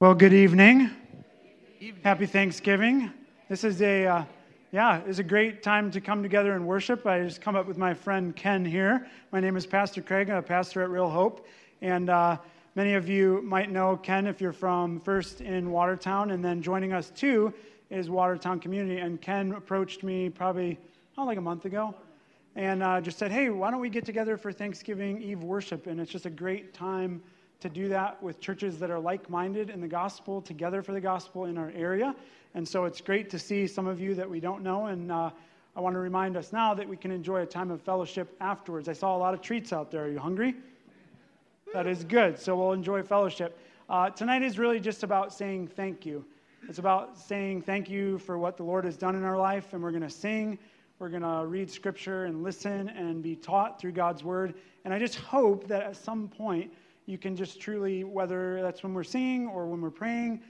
Well, good evening. Happy Thanksgiving. This is a, uh, yeah, it's a great time to come together and worship. I just come up with my friend Ken here. My name is Pastor Craig. I'm a pastor at Real Hope. And uh, many of you might know Ken if you're from First in Watertown. And then joining us too is Watertown Community. And Ken approached me probably, oh, like a month ago and uh, just said, hey, why don't we get together for Thanksgiving Eve worship? And it's just a great time to do that with churches that are like minded in the gospel, together for the gospel in our area. And so it's great to see some of you that we don't know. And uh, I want to remind us now that we can enjoy a time of fellowship afterwards. I saw a lot of treats out there. Are you hungry? That is good. So we'll enjoy fellowship. Uh, tonight is really just about saying thank you. It's about saying thank you for what the Lord has done in our life, and we're going to sing. We're going to read scripture and listen and be taught through God's word. And I just hope that at some point, you can just truly, whether that's when we're singing or when we're praying,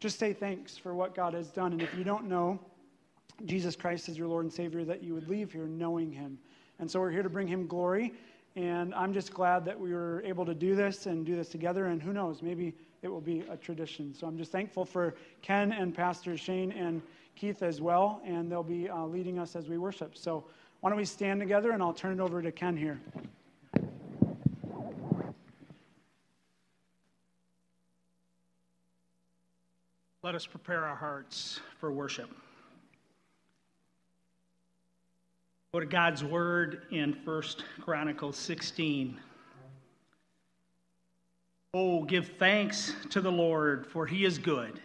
just say thanks for what God has done. And if you don't know Jesus Christ as your Lord and Savior, that you would leave here knowing Him. And so we're here to bring Him glory. And I'm just glad that we were able to do this and do this together. And who knows, maybe it will be a tradition. So I'm just thankful for Ken and Pastor Shane and Keith as well. And they'll be uh, leading us as we worship. So why don't we stand together and I'll turn it over to Ken here. Let us prepare our hearts for worship. Go to God's word in First Chronicles 16. Oh, give thanks to the Lord, for he is good,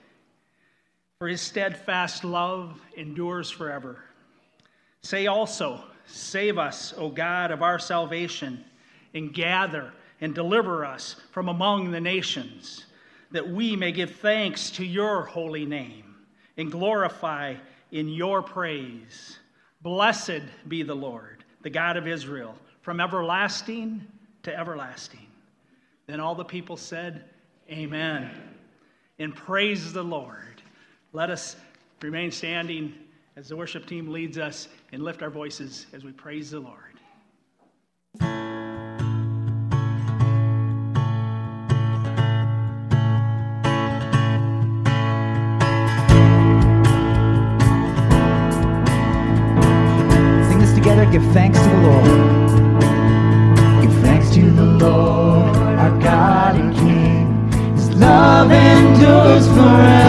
for his steadfast love endures forever. Say also, Save us, O God of our salvation, and gather and deliver us from among the nations that we may give thanks to your holy name and glorify in your praise. Blessed be the Lord, the God of Israel, from everlasting to everlasting. Then all the people said, Amen. And praise the Lord. Let us remain standing as the worship team leads us and lift our voices as we praise the Lord. Give thanks to the Lord. Give thanks to the Lord, our God and King. His love endures forever.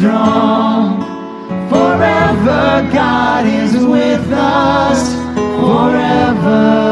Strong. Forever God is with us. Forever.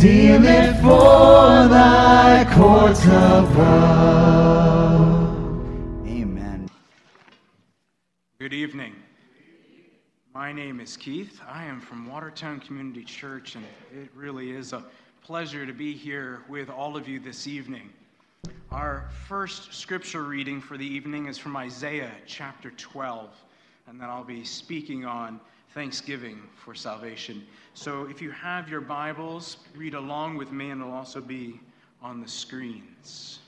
Seal it for thy courts above. Amen. Good evening. My name is Keith. I am from Watertown Community Church, and it really is a pleasure to be here with all of you this evening. Our first scripture reading for the evening is from Isaiah chapter 12, and then I'll be speaking on thanksgiving for salvation. So if you have your Bibles, read along with me, and it'll also be on the screens.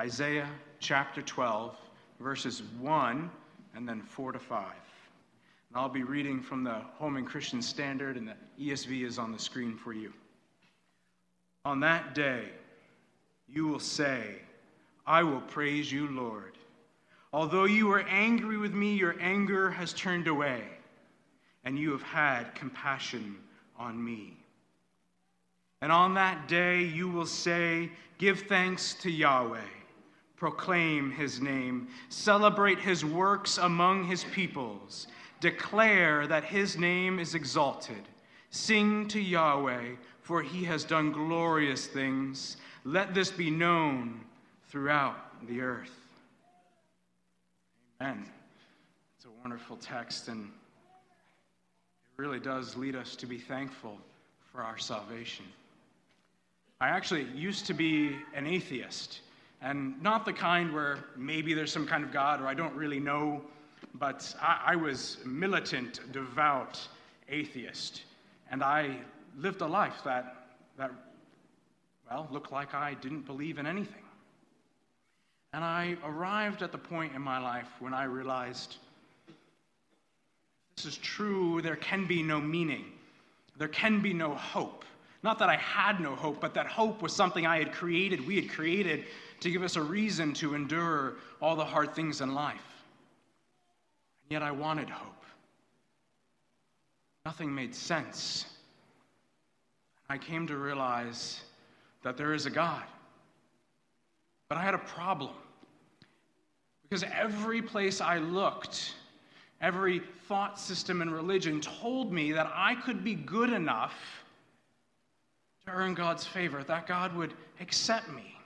Isaiah chapter 12, verses 1 and then 4 to 5. And I'll be reading from the Holman Christian Standard, and the ESV is on the screen for you. On that day, you will say, I will praise you, Lord. Although you were angry with me, your anger has turned away, and you have had compassion on me. And on that day you will say, Give thanks to Yahweh, proclaim his name, celebrate his works among his peoples, declare that his name is exalted. Sing to Yahweh, for he has done glorious things. Let this be known throughout the earth. Amen. It's a wonderful text, and really does lead us to be thankful for our salvation. I actually used to be an atheist, and not the kind where maybe there's some kind of God or I don't really know, but I, I was militant, devout atheist, and I lived a life that, that, well, looked like I didn't believe in anything. And I arrived at the point in my life when I realized this is true, there can be no meaning, there can be no hope. Not that I had no hope, but that hope was something I had created, we had created to give us a reason to endure all the hard things in life. And yet I wanted hope. Nothing made sense. I came to realize that there is a God. But I had a problem. Because every place I looked, every thought system and religion told me that I could be good enough to earn God's favor, that God would accept me.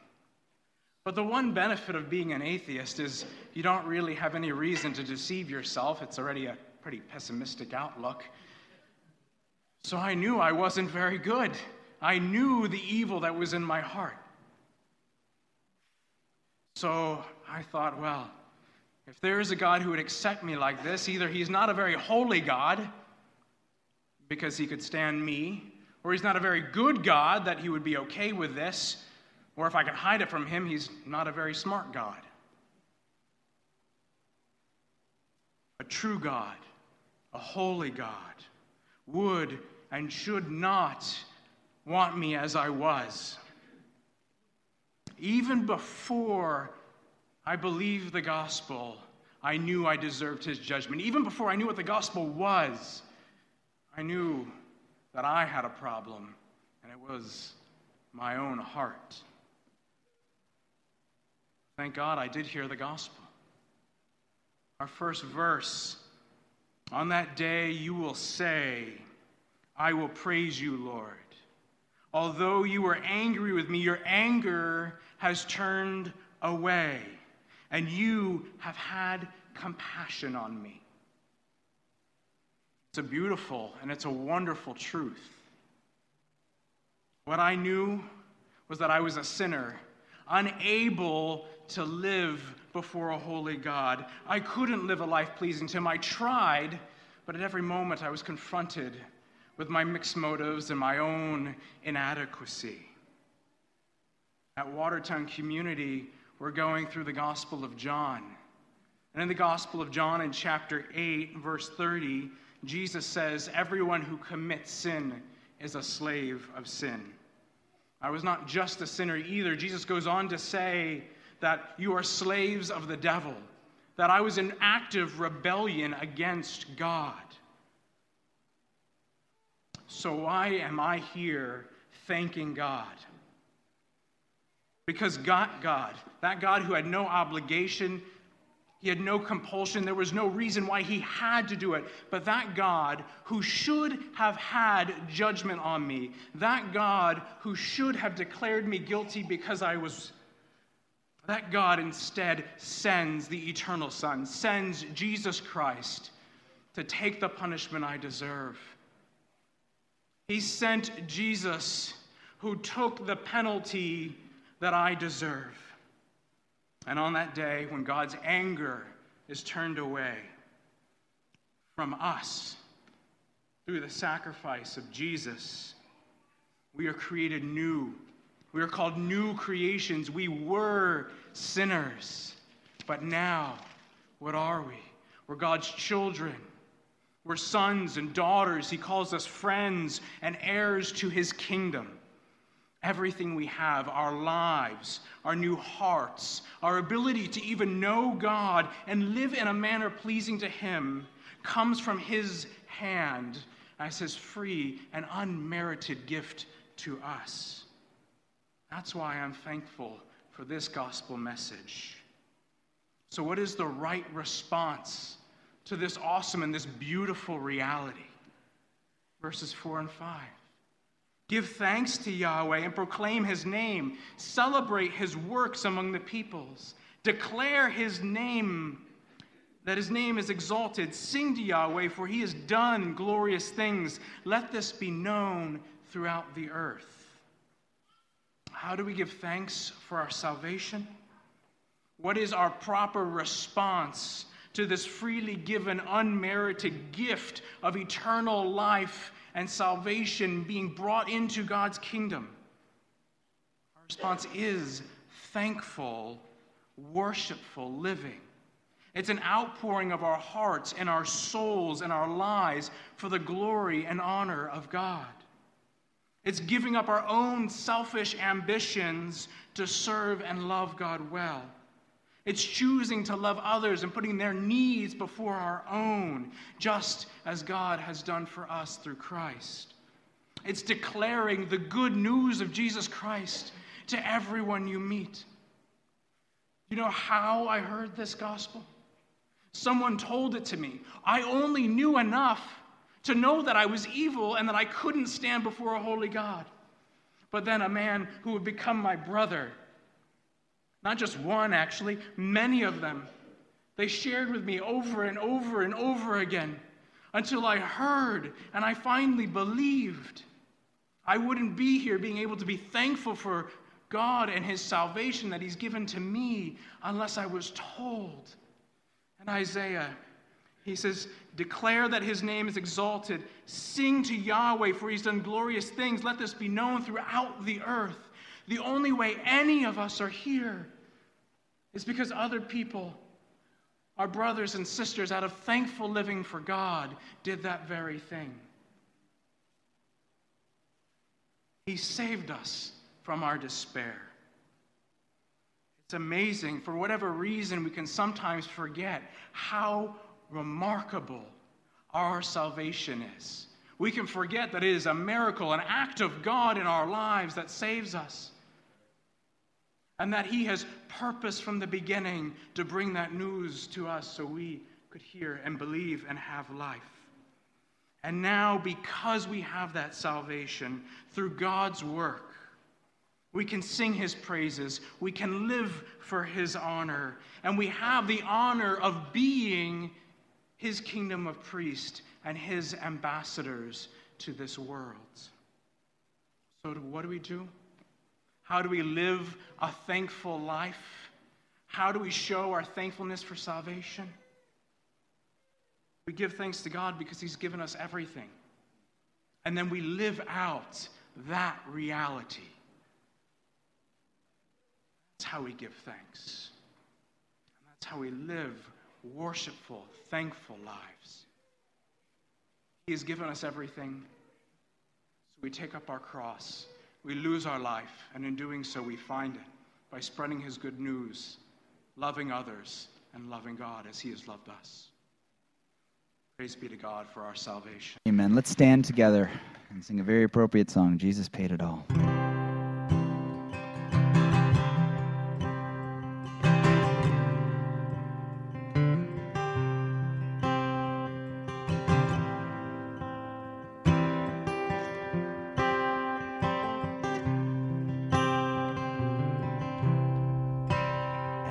But the one benefit of being an atheist is you don't really have any reason to deceive yourself. It's already a pretty pessimistic outlook. So I knew I wasn't very good. I knew the evil that was in my heart. So I thought, well, if there is a God who would accept me like this, either he's not a very holy God because he could stand me, or he's not a very good God that he would be okay with this, or if I can hide it from him, he's not a very smart God. A true God, a holy God, would and should not want me as I was. Even before I believed the gospel, I knew I deserved his judgment. Even before I knew what the gospel was, I knew that I had a problem, and it was my own heart. Thank God I did hear the gospel. Our first verse On that day you will say, I will praise you, Lord. Although you were angry with me, your anger has turned away, and you have had compassion on me. It's a beautiful and it's a wonderful truth. What I knew was that I was a sinner, unable to live before a holy God. I couldn't live a life pleasing to Him. I tried, but at every moment I was confronted with my mixed motives and my own inadequacy. At Watertown Community, we're going through the Gospel of John. And in the Gospel of John, in chapter 8, verse 30, Jesus says, Everyone who commits sin is a slave of sin. I was not just a sinner either. Jesus goes on to say that you are slaves of the devil, that I was in active rebellion against God. So, why am I here thanking God? Because God, God, that God who had no obligation, he had no compulsion, there was no reason why he had to do it, but that God who should have had judgment on me, that God who should have declared me guilty because I was that God instead sends the eternal Son, sends Jesus Christ to take the punishment I deserve. He sent Jesus, who took the penalty that I deserve. And on that day, when God's anger is turned away from us through the sacrifice of Jesus, we are created new. We are called new creations. We were sinners. But now, what are we? We're God's children. We're sons and daughters. He calls us friends and heirs to his kingdom. Everything we have, our lives, our new hearts, our ability to even know God and live in a manner pleasing to him, comes from his hand as his free and unmerited gift to us. That's why I'm thankful for this gospel message. So, what is the right response to this awesome and this beautiful reality. Verses 4 and 5. Give thanks to Yahweh and proclaim his name. Celebrate his works among the peoples. Declare his name, that his name is exalted. Sing to Yahweh, for he has done glorious things. Let this be known throughout the earth. How do we give thanks for our salvation? What is our proper response to this freely given, unmerited gift of eternal life and salvation being brought into God's kingdom? Our response is thankful worshipful living. It's an outpouring of our hearts and our souls and our lives for the glory and honor of God. It's giving up our own selfish ambitions to serve and love God well. It's choosing to love others and putting their needs before our own, just as God has done for us through Christ. It's declaring the good news of Jesus Christ to everyone you meet. You know how I heard this gospel? Someone told it to me. I only knew enough to know that I was evil and that I couldn't stand before a holy God. But then a man who would become my brother not just one, actually, many of them. They shared with me over and over and over again until I heard and I finally believed. I wouldn't be here being able to be thankful for God and His salvation that He's given to me unless I was told. And Isaiah, he says, Declare that His name is exalted. Sing to Yahweh, for He's done glorious things. Let this be known throughout the earth. The only way any of us are here is because other people, our brothers and sisters, out of thankful living for God, did that very thing. He saved us from our despair. It's amazing, for whatever reason, we can sometimes forget how remarkable our salvation is. We can forget that it is a miracle, an act of God in our lives that saves us and that He has purpose from the beginning to bring that news to us so we could hear and believe and have life. And now, because we have that salvation through God's work, we can sing His praises, we can live for His honor, and we have the honor of being His kingdom of priests and His ambassadors to this world. So, what do we do? How do we live a thankful life? How do we show our thankfulness for salvation? We give thanks to God because He's given us everything. And then we live out that reality. That's how we give thanks. And that's how we live worshipful, thankful lives. He has given us everything. So we take up our cross we lose our life, and in doing so, we find it by spreading His good news, loving others, and loving God as He has loved us. Praise be to God for our salvation. Amen. Let's stand together and sing a very appropriate song Jesus Paid It All.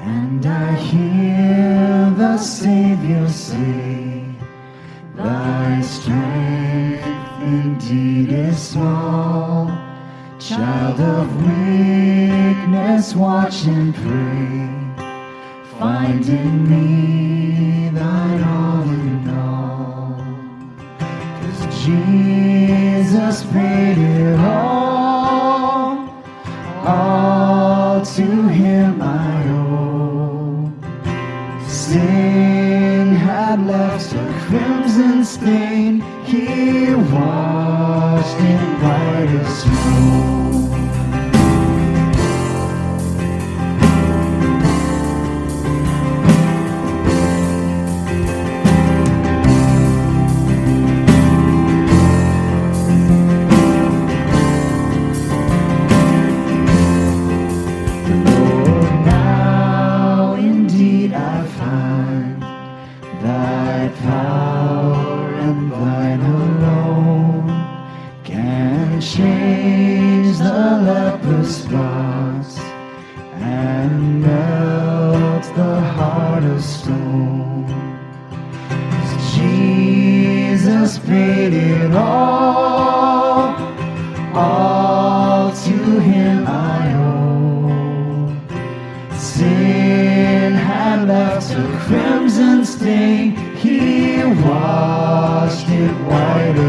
And I hear the Savior say, Thy strength indeed is small. Child of weakness, watch and pray. Find in me presence there.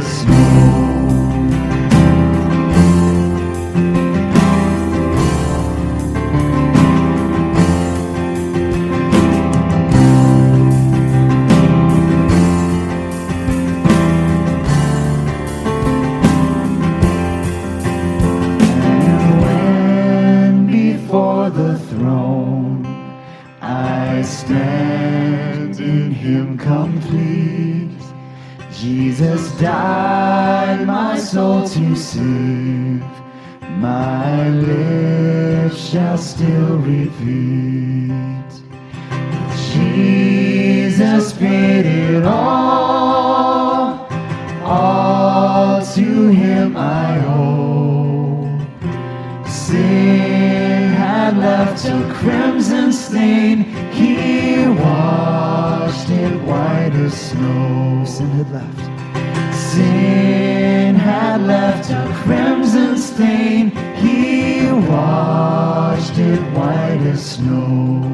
the. As snow.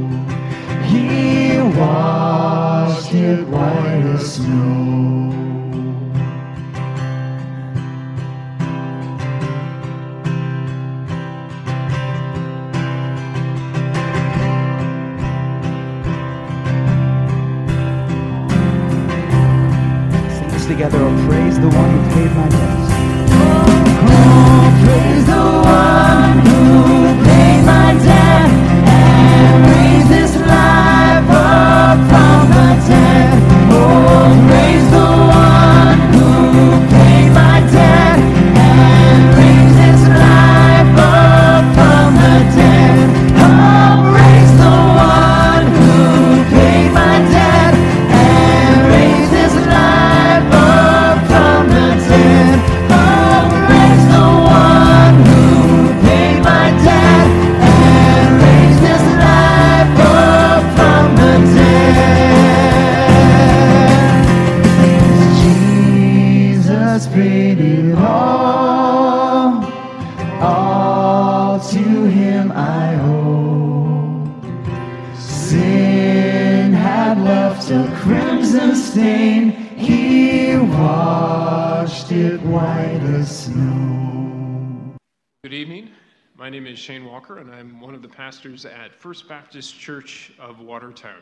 Pastors at First Baptist Church of Watertown.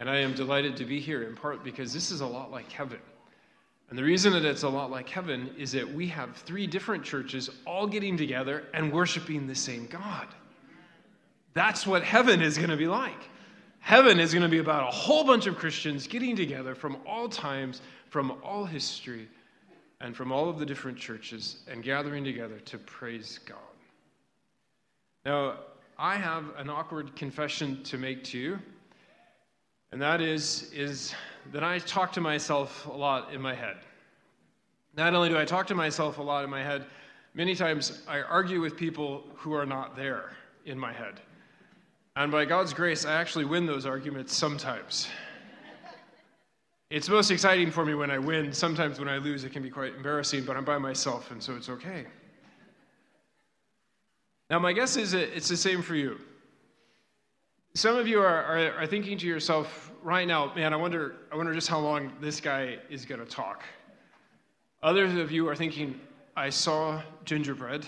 And I am delighted to be here in part because this is a lot like heaven. And the reason that it's a lot like heaven is that we have three different churches all getting together and worshiping the same God. That's what heaven is going to be like. Heaven is going to be about a whole bunch of Christians getting together from all times, from all history, and from all of the different churches and gathering together to praise God. Now, I have an awkward confession to make to you, and that is, is that I talk to myself a lot in my head. Not only do I talk to myself a lot in my head, many times I argue with people who are not there in my head. And by God's grace, I actually win those arguments sometimes. It's most exciting for me when I win. Sometimes when I lose, it can be quite embarrassing, but I'm by myself, and so it's okay. Now, my guess is it's the same for you. Some of you are, are, are thinking to yourself right now, man, I wonder, I wonder just how long this guy is going to talk. Others of you are thinking, I saw gingerbread.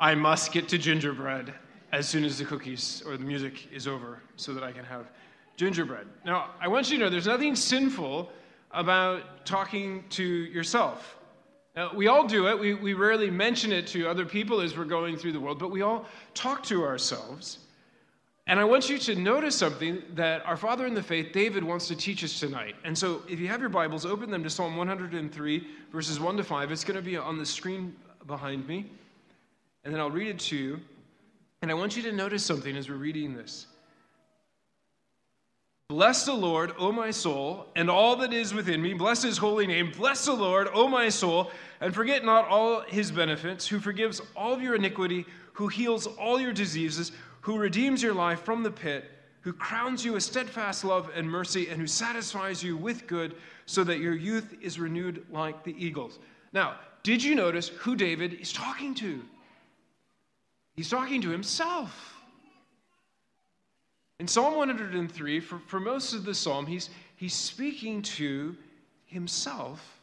I must get to gingerbread as soon as the cookies or the music is over so that I can have gingerbread. Now, I want you to know there's nothing sinful about talking to yourself. Now, we all do it. We, we rarely mention it to other people as we're going through the world, but we all talk to ourselves. And I want you to notice something that our father in the faith, David, wants to teach us tonight. And so, if you have your Bibles, open them to Psalm 103, verses 1 to 5. It's going to be on the screen behind me. And then I'll read it to you. And I want you to notice something as we're reading this. Bless the Lord, O my soul, and all that is within me. Bless his holy name. Bless the Lord, O my soul, and forget not all his benefits, who forgives all of your iniquity, who heals all your diseases, who redeems your life from the pit, who crowns you with steadfast love and mercy, and who satisfies you with good, so that your youth is renewed like the eagles. Now, did you notice who David is talking to? He's talking to himself. In Psalm 103, for, for most of the psalm, he's, he's speaking to himself.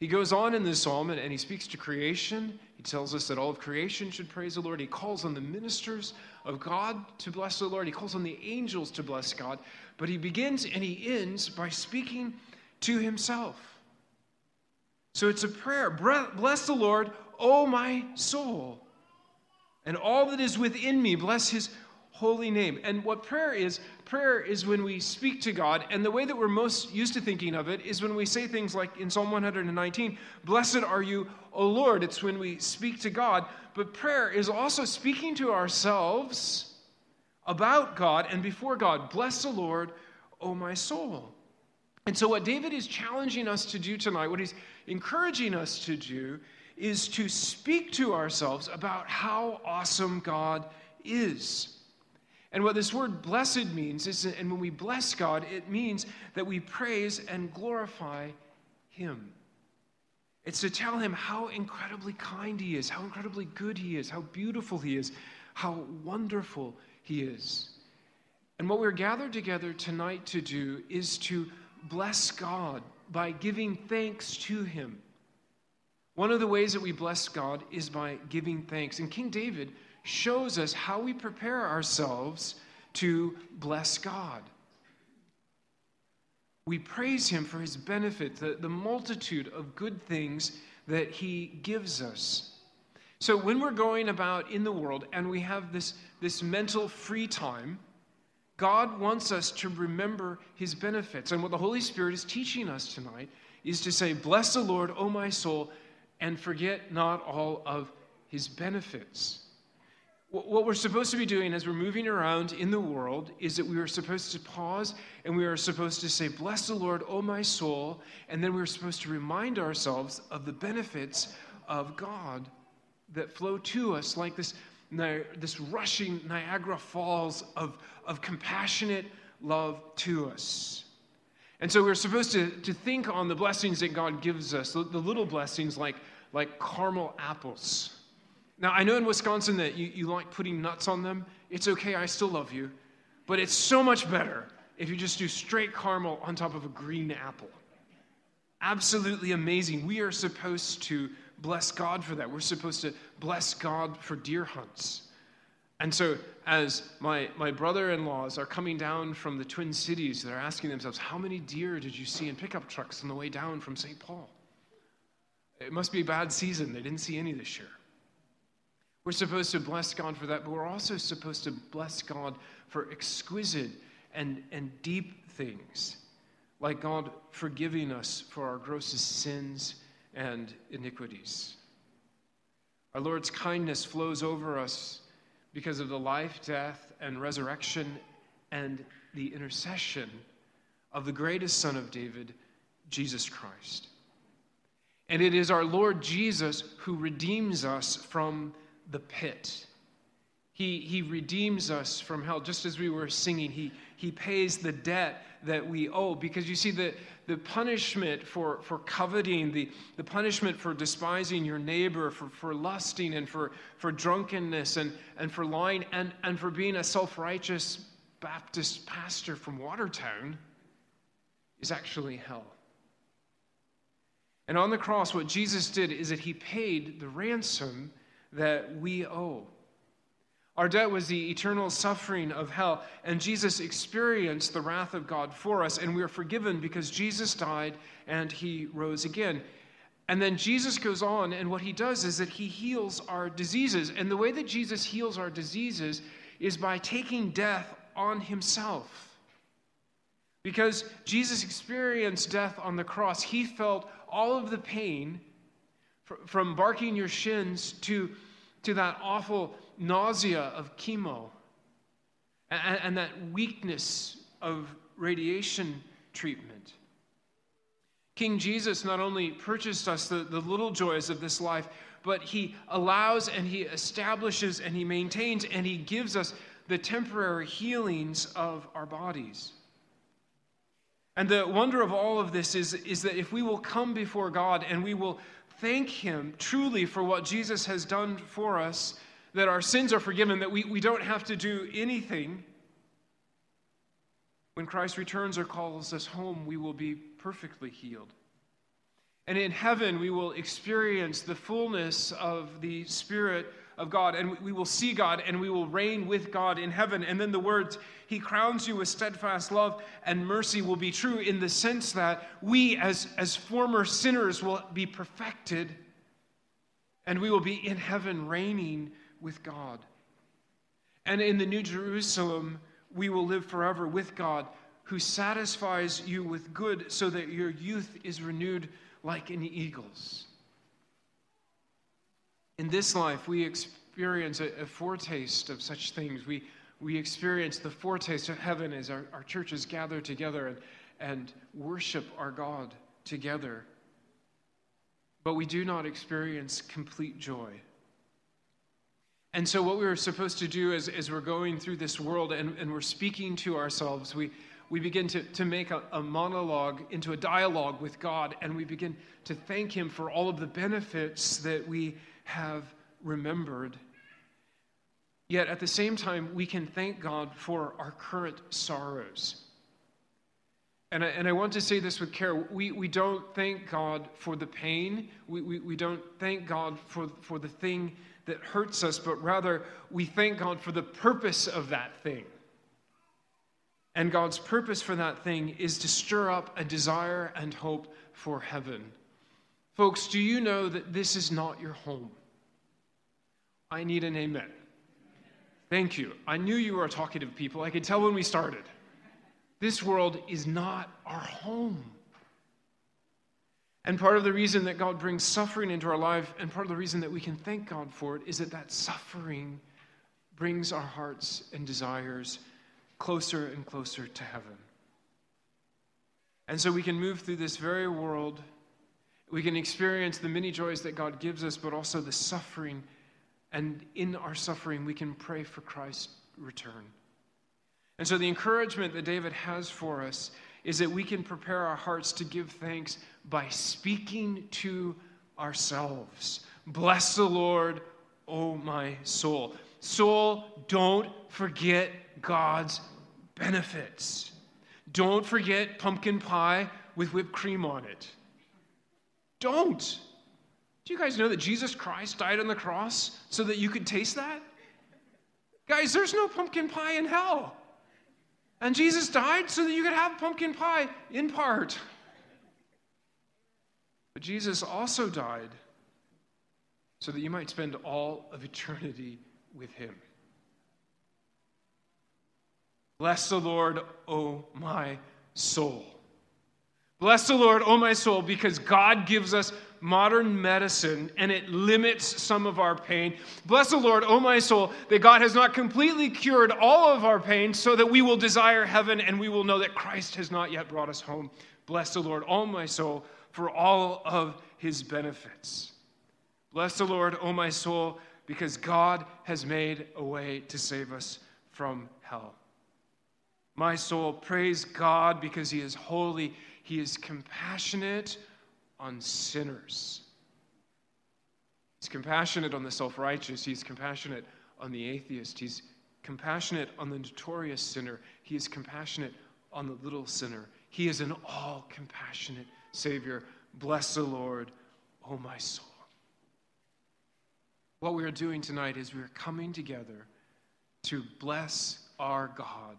He goes on in this psalm and, and he speaks to creation. He tells us that all of creation should praise the Lord. He calls on the ministers of God to bless the Lord. He calls on the angels to bless God. But he begins and he ends by speaking to himself. So it's a prayer. Bless the Lord, O my soul, and all that is within me. Bless his holy name. And what prayer is, prayer is when we speak to God. And the way that we're most used to thinking of it is when we say things like in Psalm 119, Blessed are you, O Lord. It's when we speak to God. But prayer is also speaking to ourselves about God and before God. Bless the Lord, O my soul. And so, what David is challenging us to do tonight, what he's encouraging us to do, is to speak to ourselves about how awesome God is. And what this word blessed means is, and when we bless God, it means that we praise and glorify Him. It's to tell Him how incredibly kind He is, how incredibly good He is, how beautiful He is, how wonderful He is. And what we're gathered together tonight to do is to bless God by giving thanks to Him. One of the ways that we bless God is by giving thanks. And King David shows us how we prepare ourselves to bless God. We praise Him for His benefit, the, the multitude of good things that He gives us. So, when we're going about in the world and we have this, this mental free time, God wants us to remember His benefits. And what the Holy Spirit is teaching us tonight is to say, Bless the Lord, O my soul, and forget not all of His benefits. What we're supposed to be doing as we're moving around in the world is that we are supposed to pause and we are supposed to say, Bless the Lord, O my soul. And then we're supposed to remind ourselves of the benefits of God that flow to us like this, this rushing Niagara Falls of, of compassionate love to us. And so we're supposed to, to think on the blessings that God gives us, the, the little blessings like, like caramel apples now, I know in Wisconsin that you, you like putting nuts on them. It's okay, I still love you. But it's so much better if you just do straight caramel on top of a green apple. Absolutely amazing. We are supposed to bless God for that. We're supposed to bless God for deer hunts. And so, as my, my brother in laws are coming down from the Twin Cities, they're asking themselves, How many deer did you see in pickup trucks on the way down from St. Paul? It must be a bad season. They didn't see any this year. We're supposed to bless God for that, but we're also supposed to bless God for exquisite and, and deep things, like God forgiving us for our grossest sins and iniquities. Our Lord's kindness flows over us because of the life, death, and resurrection and the intercession of the greatest Son of David, Jesus Christ. And it is our Lord Jesus who redeems us from the pit. He, he redeems us from hell, just as we were singing. He, he pays the debt that we owe. Because you see, the, the punishment for, for coveting, the, the punishment for despising your neighbor, for, for lusting, and for, for drunkenness, and, and for lying, and, and for being a self righteous Baptist pastor from Watertown is actually hell. And on the cross, what Jesus did is that he paid the ransom that we owe. Our debt was the eternal suffering of hell, and Jesus experienced the wrath of God for us, and we are forgiven because Jesus died and he rose again. And then Jesus goes on, and what he does is that he heals our diseases. And the way that Jesus heals our diseases is by taking death on himself. Because Jesus experienced death on the cross, he felt all of the pain from barking your shins to, to that awful nausea of chemo and, and that weakness of radiation treatment. King Jesus not only purchased us the, the little joys of this life, but he allows and he establishes and he maintains and he gives us the temporary healings of our bodies. And the wonder of all of this is, is that if we will come before God and we will thank Him truly for what Jesus has done for us, that our sins are forgiven, that we, we don't have to do anything. When Christ returns or calls us home, we will be perfectly healed. And in heaven, we will experience the fullness of the Spirit of God, and we will see God, and we will reign with God in heaven. And then the words, He crowns you with steadfast love and mercy, will be true in the sense that we, as, as former sinners, will be perfected, and we will be in heaven reigning with God. And in the New Jerusalem, we will live forever with God, who satisfies you with good so that your youth is renewed like an eagle's. In this life, we experience a, a foretaste of such things. We, we experience the foretaste of heaven as our, our churches gather together and, and worship our God together. But we do not experience complete joy. And so, what we are supposed to do as, as we're going through this world and, and we're speaking to ourselves, we, we begin to, to make a, a monologue into a dialogue with God, and we begin to thank Him for all of the benefits that we have remembered. Yet at the same time, we can thank God for our current sorrows. And I, and I want to say this with care. We, we don't thank God for the pain. We, we, we don't thank God for, for the thing that hurts us, but rather we thank God for the purpose of that thing. And God's purpose for that thing is to stir up a desire and hope for heaven. Folks, do you know that this is not your home? I need an amen. Thank you. I knew you were a talkative people. I could tell when we started. This world is not our home. And part of the reason that God brings suffering into our life, and part of the reason that we can thank God for it, is that that suffering brings our hearts and desires closer and closer to heaven. And so we can move through this very world. We can experience the many joys that God gives us, but also the suffering. And in our suffering, we can pray for Christ's return. And so the encouragement that David has for us is that we can prepare our hearts to give thanks by speaking to ourselves. Bless the Lord, O my soul. Soul, don't forget God's benefits. Don't forget pumpkin pie with whipped cream on it. Don't. Do you guys know that Jesus Christ died on the cross so that you could taste that? Guys, there's no pumpkin pie in hell. And Jesus died so that you could have pumpkin pie in part. But Jesus also died so that you might spend all of eternity with him. Bless the Lord, O my soul. Bless the Lord, O my soul, because God gives us modern medicine and it limits some of our pain. Bless the Lord, O my soul, that God has not completely cured all of our pain so that we will desire heaven and we will know that Christ has not yet brought us home. Bless the Lord, O my soul, for all of his benefits. Bless the Lord, O my soul, because God has made a way to save us from hell. My soul, praise God because he is holy. He is compassionate on sinners. He's compassionate on the self righteous. He's compassionate on the atheist. He's compassionate on the notorious sinner. He is compassionate on the little sinner. He is an all compassionate Savior. Bless the Lord, O oh my soul. What we are doing tonight is we are coming together to bless our God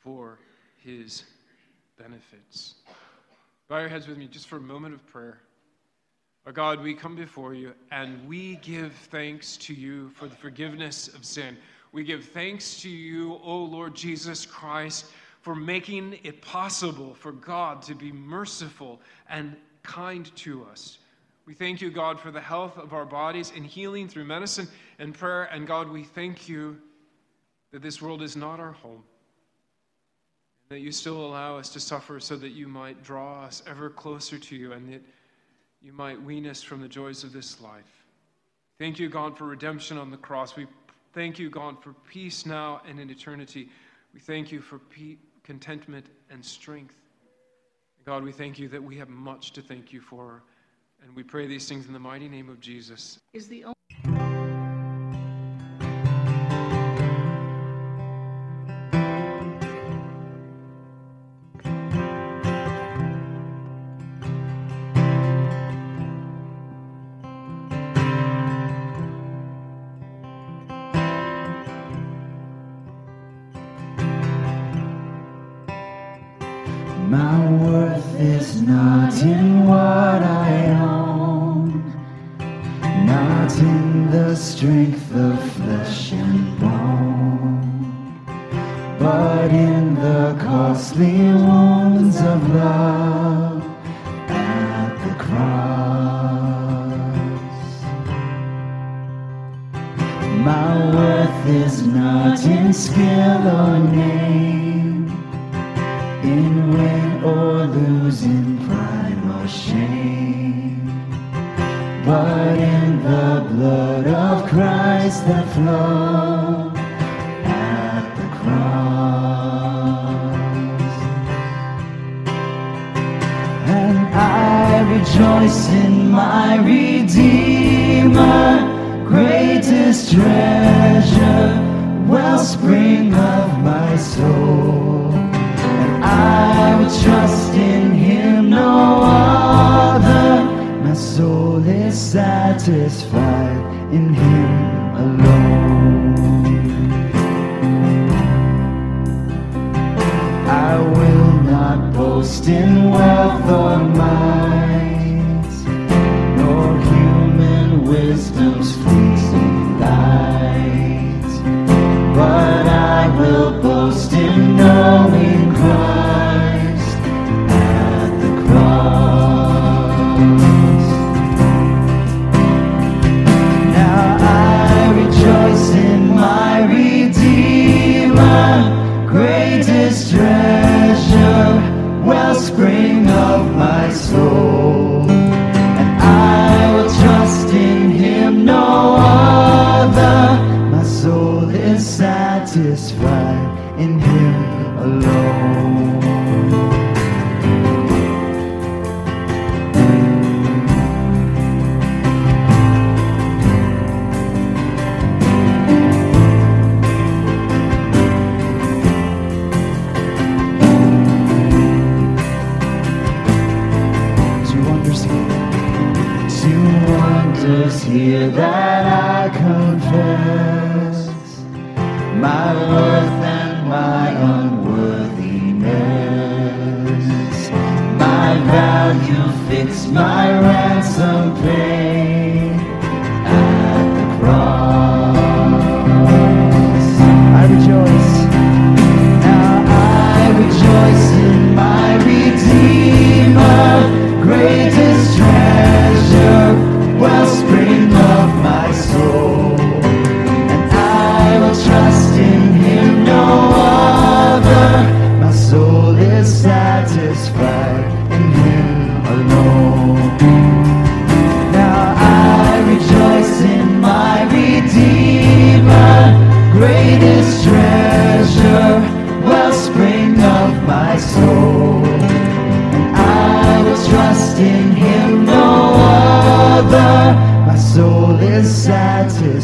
for his benefits. Bow your heads with me just for a moment of prayer. Our God, we come before you and we give thanks to you for the forgiveness of sin. We give thanks to you, O Lord Jesus Christ, for making it possible for God to be merciful and kind to us. We thank you, God, for the health of our bodies and healing through medicine and prayer. And God, we thank you that this world is not our home that you still allow us to suffer so that you might draw us ever closer to you and that you might wean us from the joys of this life. Thank you, God, for redemption on the cross. We thank you, God, for peace now and in eternity. We thank you for pe- contentment and strength. God, we thank you that we have much to thank you for. And we pray these things in the mighty name of Jesus. Is the not in worth is not in and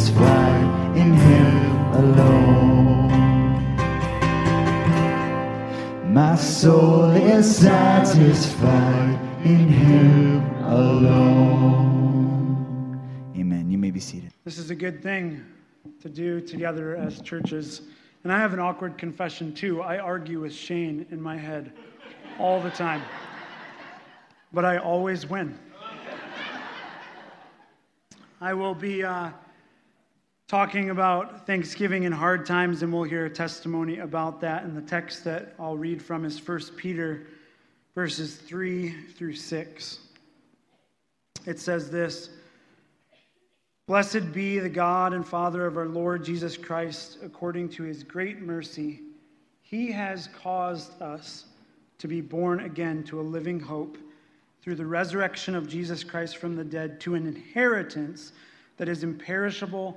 satisfied in him alone. My soul is satisfied in him alone. Amen. You may be seated. This is a good thing to do together as churches. And I have an awkward confession too. I argue with Shane in my head all the time, but I always win. I will be uh, talking about Thanksgiving and hard times, and we'll hear a testimony about that. And the text that I'll read from is 1 Peter verses 3 through 6. It says this. Blessed be the God and Father of our Lord Jesus Christ, according to his great mercy. He has caused us to be born again to a living hope through the resurrection of Jesus Christ from the dead to an inheritance that is imperishable,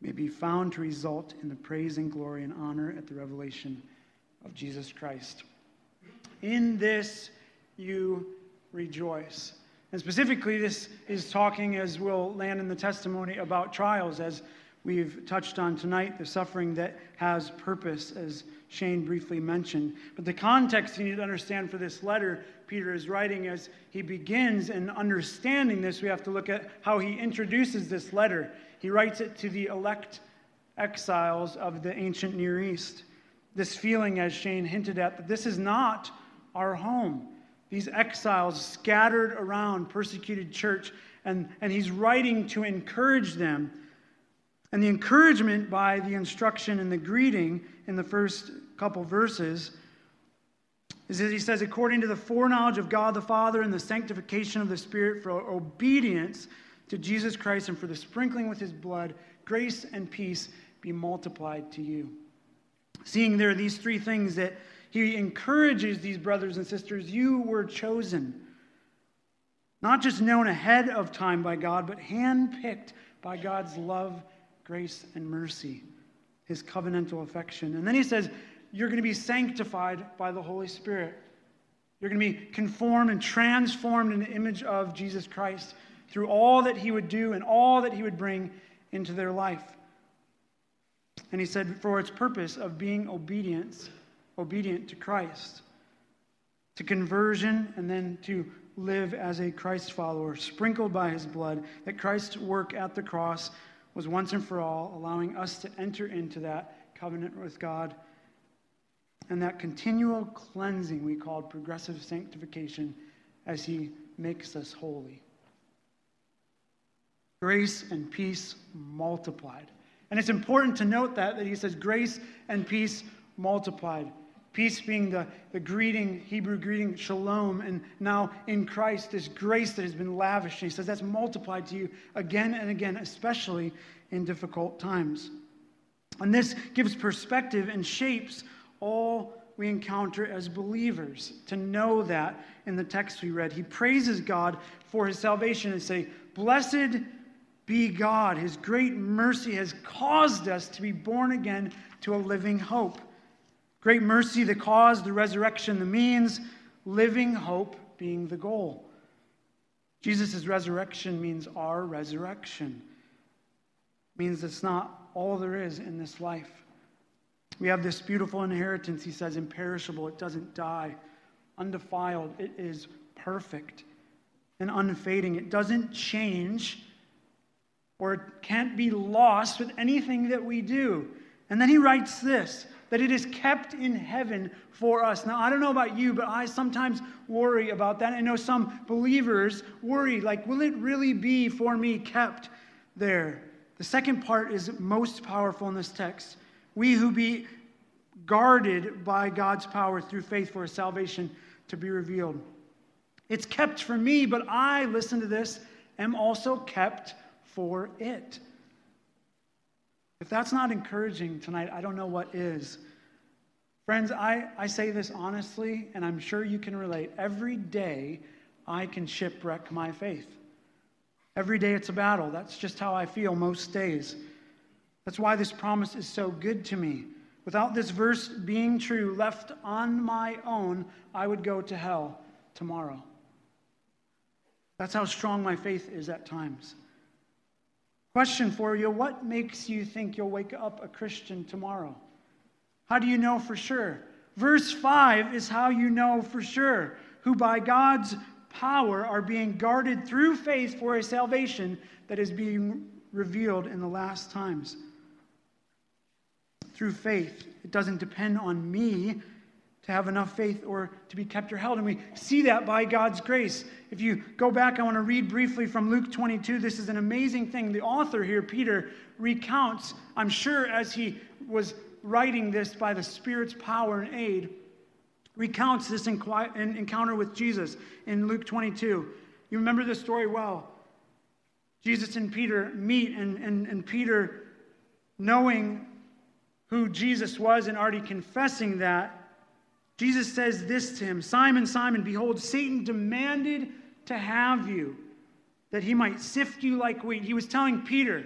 may be found to result in the praise and glory and honor at the revelation of Jesus Christ. In this you rejoice. And specifically, this is talking, as we'll land in the testimony, about trials. As we've touched on tonight, the suffering that has purpose, as Shane briefly mentioned. But the context you need to understand for this letter Peter is writing as he begins in understanding this, we have to look at how he introduces this letter. He writes it to the elect exiles of the ancient Near East. This feeling, as Shane hinted at, that this is not our home. These exiles scattered around persecuted church, and, and he's writing to encourage them. And the encouragement by the instruction and the greeting in the first couple verses is that he says, according to the foreknowledge of God the Father and the sanctification of the Spirit for obedience to Jesus Christ and for the sprinkling with his blood, grace and peace be multiplied to you. Seeing there are these three things that he encourages these brothers and sisters you were chosen. Not just known ahead of time by God, but handpicked by God's love, grace, and mercy, his covenantal affection. And then he says, You're going to be sanctified by the Holy Spirit. You're going to be conformed and transformed in the image of Jesus Christ through all that he would do and all that he would bring into their life. And he said, For its purpose of being obedience, obedient to Christ, to conversion, and then to live as a Christ follower, sprinkled by his blood, that Christ's work at the cross was once and for all, allowing us to enter into that covenant with God. And that continual cleansing we called progressive sanctification as he makes us holy. Grace and peace multiplied. And it's important to note that, that he says grace and peace multiplied. Peace being the, the greeting, Hebrew greeting, shalom, and now in Christ, this grace that has been lavished. He says that's multiplied to you again and again, especially in difficult times. And this gives perspective and shapes all we encounter as believers. To know that in the text we read, he praises God for his salvation and say, Blessed be God. His great mercy has caused us to be born again to a living hope. Great mercy, the cause, the resurrection, the means, living hope being the goal. Jesus' resurrection means our resurrection. It means it's not all there is in this life. We have this beautiful inheritance, he says, imperishable. It doesn't die, undefiled. It is perfect and unfading. It doesn't change or it can't be lost with anything that we do. And then he writes this that it is kept in heaven for us. Now, I don't know about you, but I sometimes worry about that. I know some believers worry, like, will it really be for me kept there? The second part is most powerful in this text. We who be guarded by God's power through faith for salvation to be revealed. It's kept for me, but I, listen to this, am also kept for it. If that's not encouraging tonight, I don't know what is. Friends, I, I say this honestly, and I'm sure you can relate. Every day, I can shipwreck my faith. Every day it's a battle. That's just how I feel most days. That's why this promise is so good to me. Without this verse being true, left on my own, I would go to hell tomorrow. That's how strong my faith is at times. Question for you What makes you think you'll wake up a Christian tomorrow? How do you know for sure? Verse 5 is how you know for sure, who by God's power are being guarded through faith for a salvation that is being revealed in the last times. Through faith. It doesn't depend on me to have enough faith or to be kept or held. And we see that by God's grace. If you go back, I want to read briefly from Luke 22. This is an amazing thing. The author here, Peter, recounts, I'm sure as he was writing this by the Spirit's power and aid, recounts this encounter with Jesus in Luke 22. You remember this story well. Jesus and Peter meet, and, and, and Peter, knowing who Jesus was and already confessing that, Jesus says this to him Simon, Simon, behold, Satan demanded to have you that he might sift you like wheat. He was telling Peter,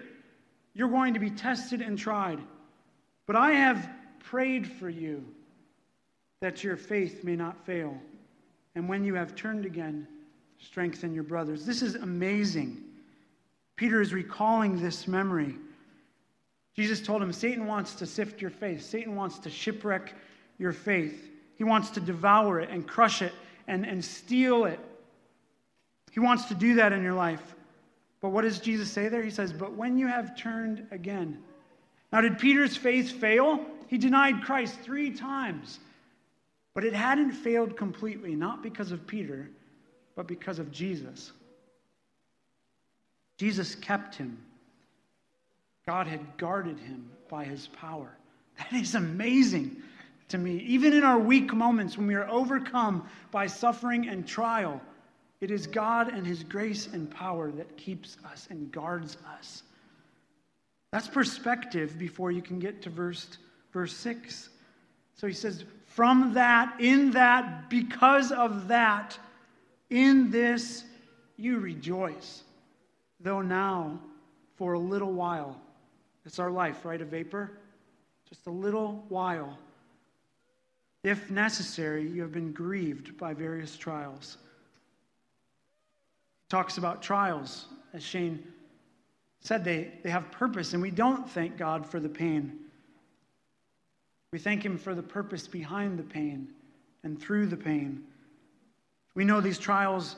You're going to be tested and tried. But I have prayed for you that your faith may not fail. And when you have turned again, strengthen your brothers. This is amazing. Peter is recalling this memory. Jesus told him, Satan wants to sift your faith. Satan wants to shipwreck your faith. He wants to devour it and crush it and, and steal it. He wants to do that in your life. But what does Jesus say there? He says, But when you have turned again. Now, did Peter's faith fail? He denied Christ three times. But it hadn't failed completely, not because of Peter, but because of Jesus. Jesus kept him. God had guarded him by his power. That is amazing to me. Even in our weak moments when we are overcome by suffering and trial, it is God and his grace and power that keeps us and guards us. That's perspective before you can get to verse, verse 6. So he says, From that, in that, because of that, in this you rejoice. Though now, for a little while, it's our life, right? A vapor? Just a little while. If necessary, you have been grieved by various trials. He talks about trials, as Shane said, they, they have purpose, and we don't thank God for the pain. We thank Him for the purpose behind the pain and through the pain. We know these trials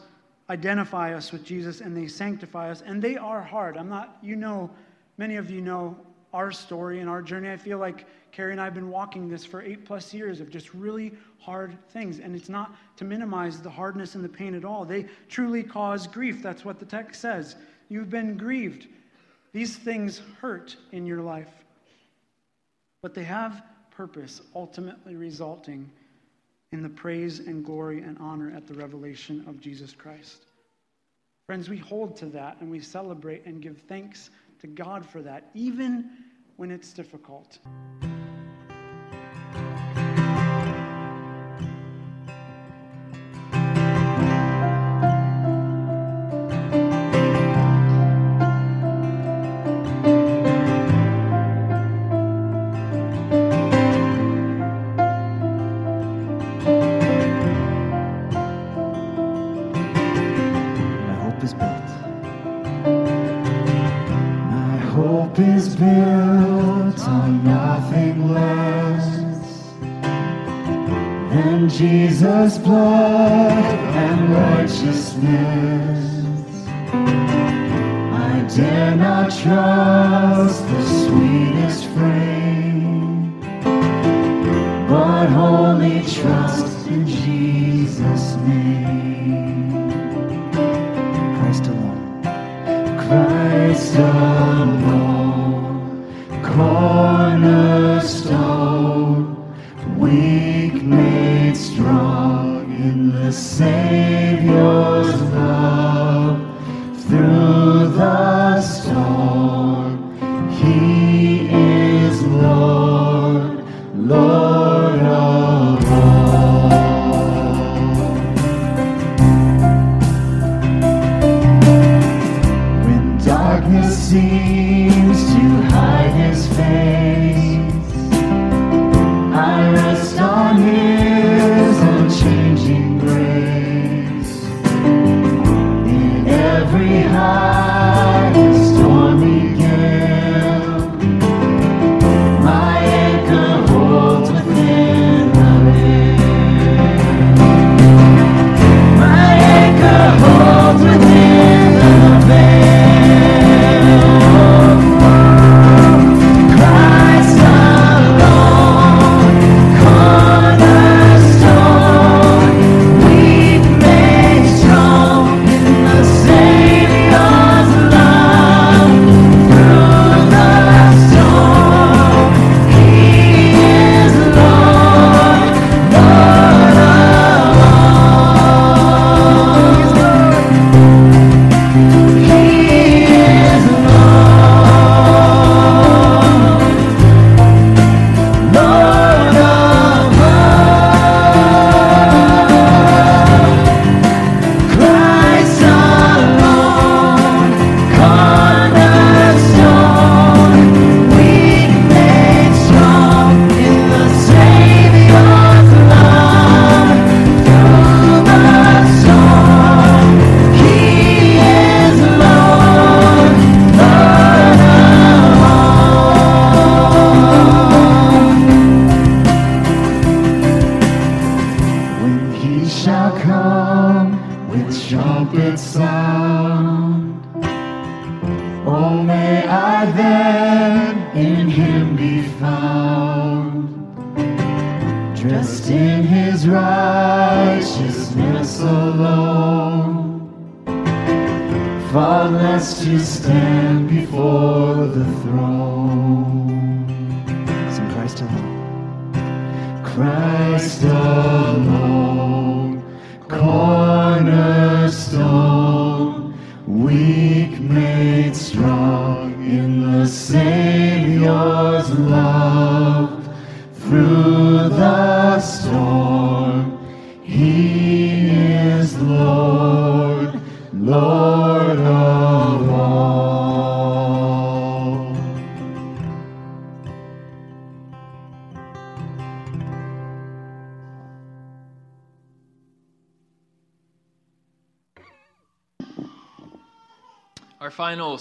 identify us with Jesus and they sanctify us, and they are hard. I'm not, you know, many of you know our story and our journey. I feel like Carrie and I have been walking this for eight plus years of just really hard things. And it's not to minimize the hardness and the pain at all. They truly cause grief. That's what the text says. You've been grieved. These things hurt in your life, but they have purpose, ultimately resulting in the praise and glory and honor at the revelation of Jesus Christ. Friends, we hold to that and we celebrate and give thanks to God for that, even when it's difficult. Jesus'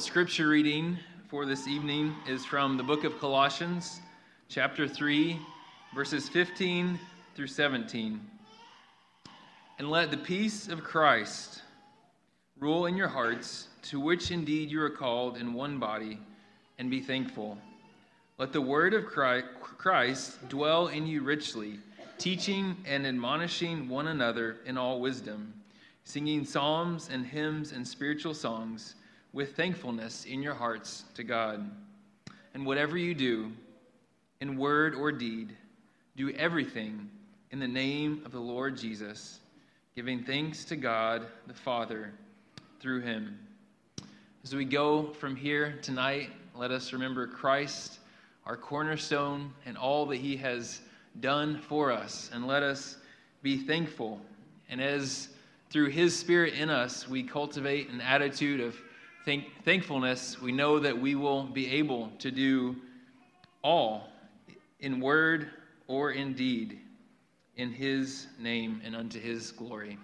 scripture reading for this evening is from the book of Colossians, chapter 3, verses 15 through 17. And let the peace of Christ rule in your hearts, to which indeed you are called in one body, and be thankful. Let the word of Christ dwell in you richly, teaching and admonishing one another in all wisdom, singing psalms and hymns and spiritual songs with thankfulness in your hearts to God. And whatever you do, in word or deed, do everything in the name of the Lord Jesus, giving thanks to God the Father through him. As we go from here tonight, let us remember Christ, our cornerstone, and all that he has done for us. And let us be thankful. And as through his spirit in us, we cultivate an attitude of thank- thankfulness, we know that we will be able to do all in word or in deed in his name and unto his glory.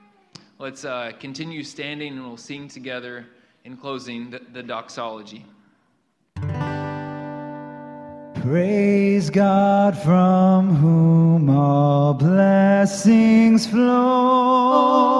Let's uh, continue standing and we'll sing together in closing the, the doxology. Praise God from whom all blessings flow.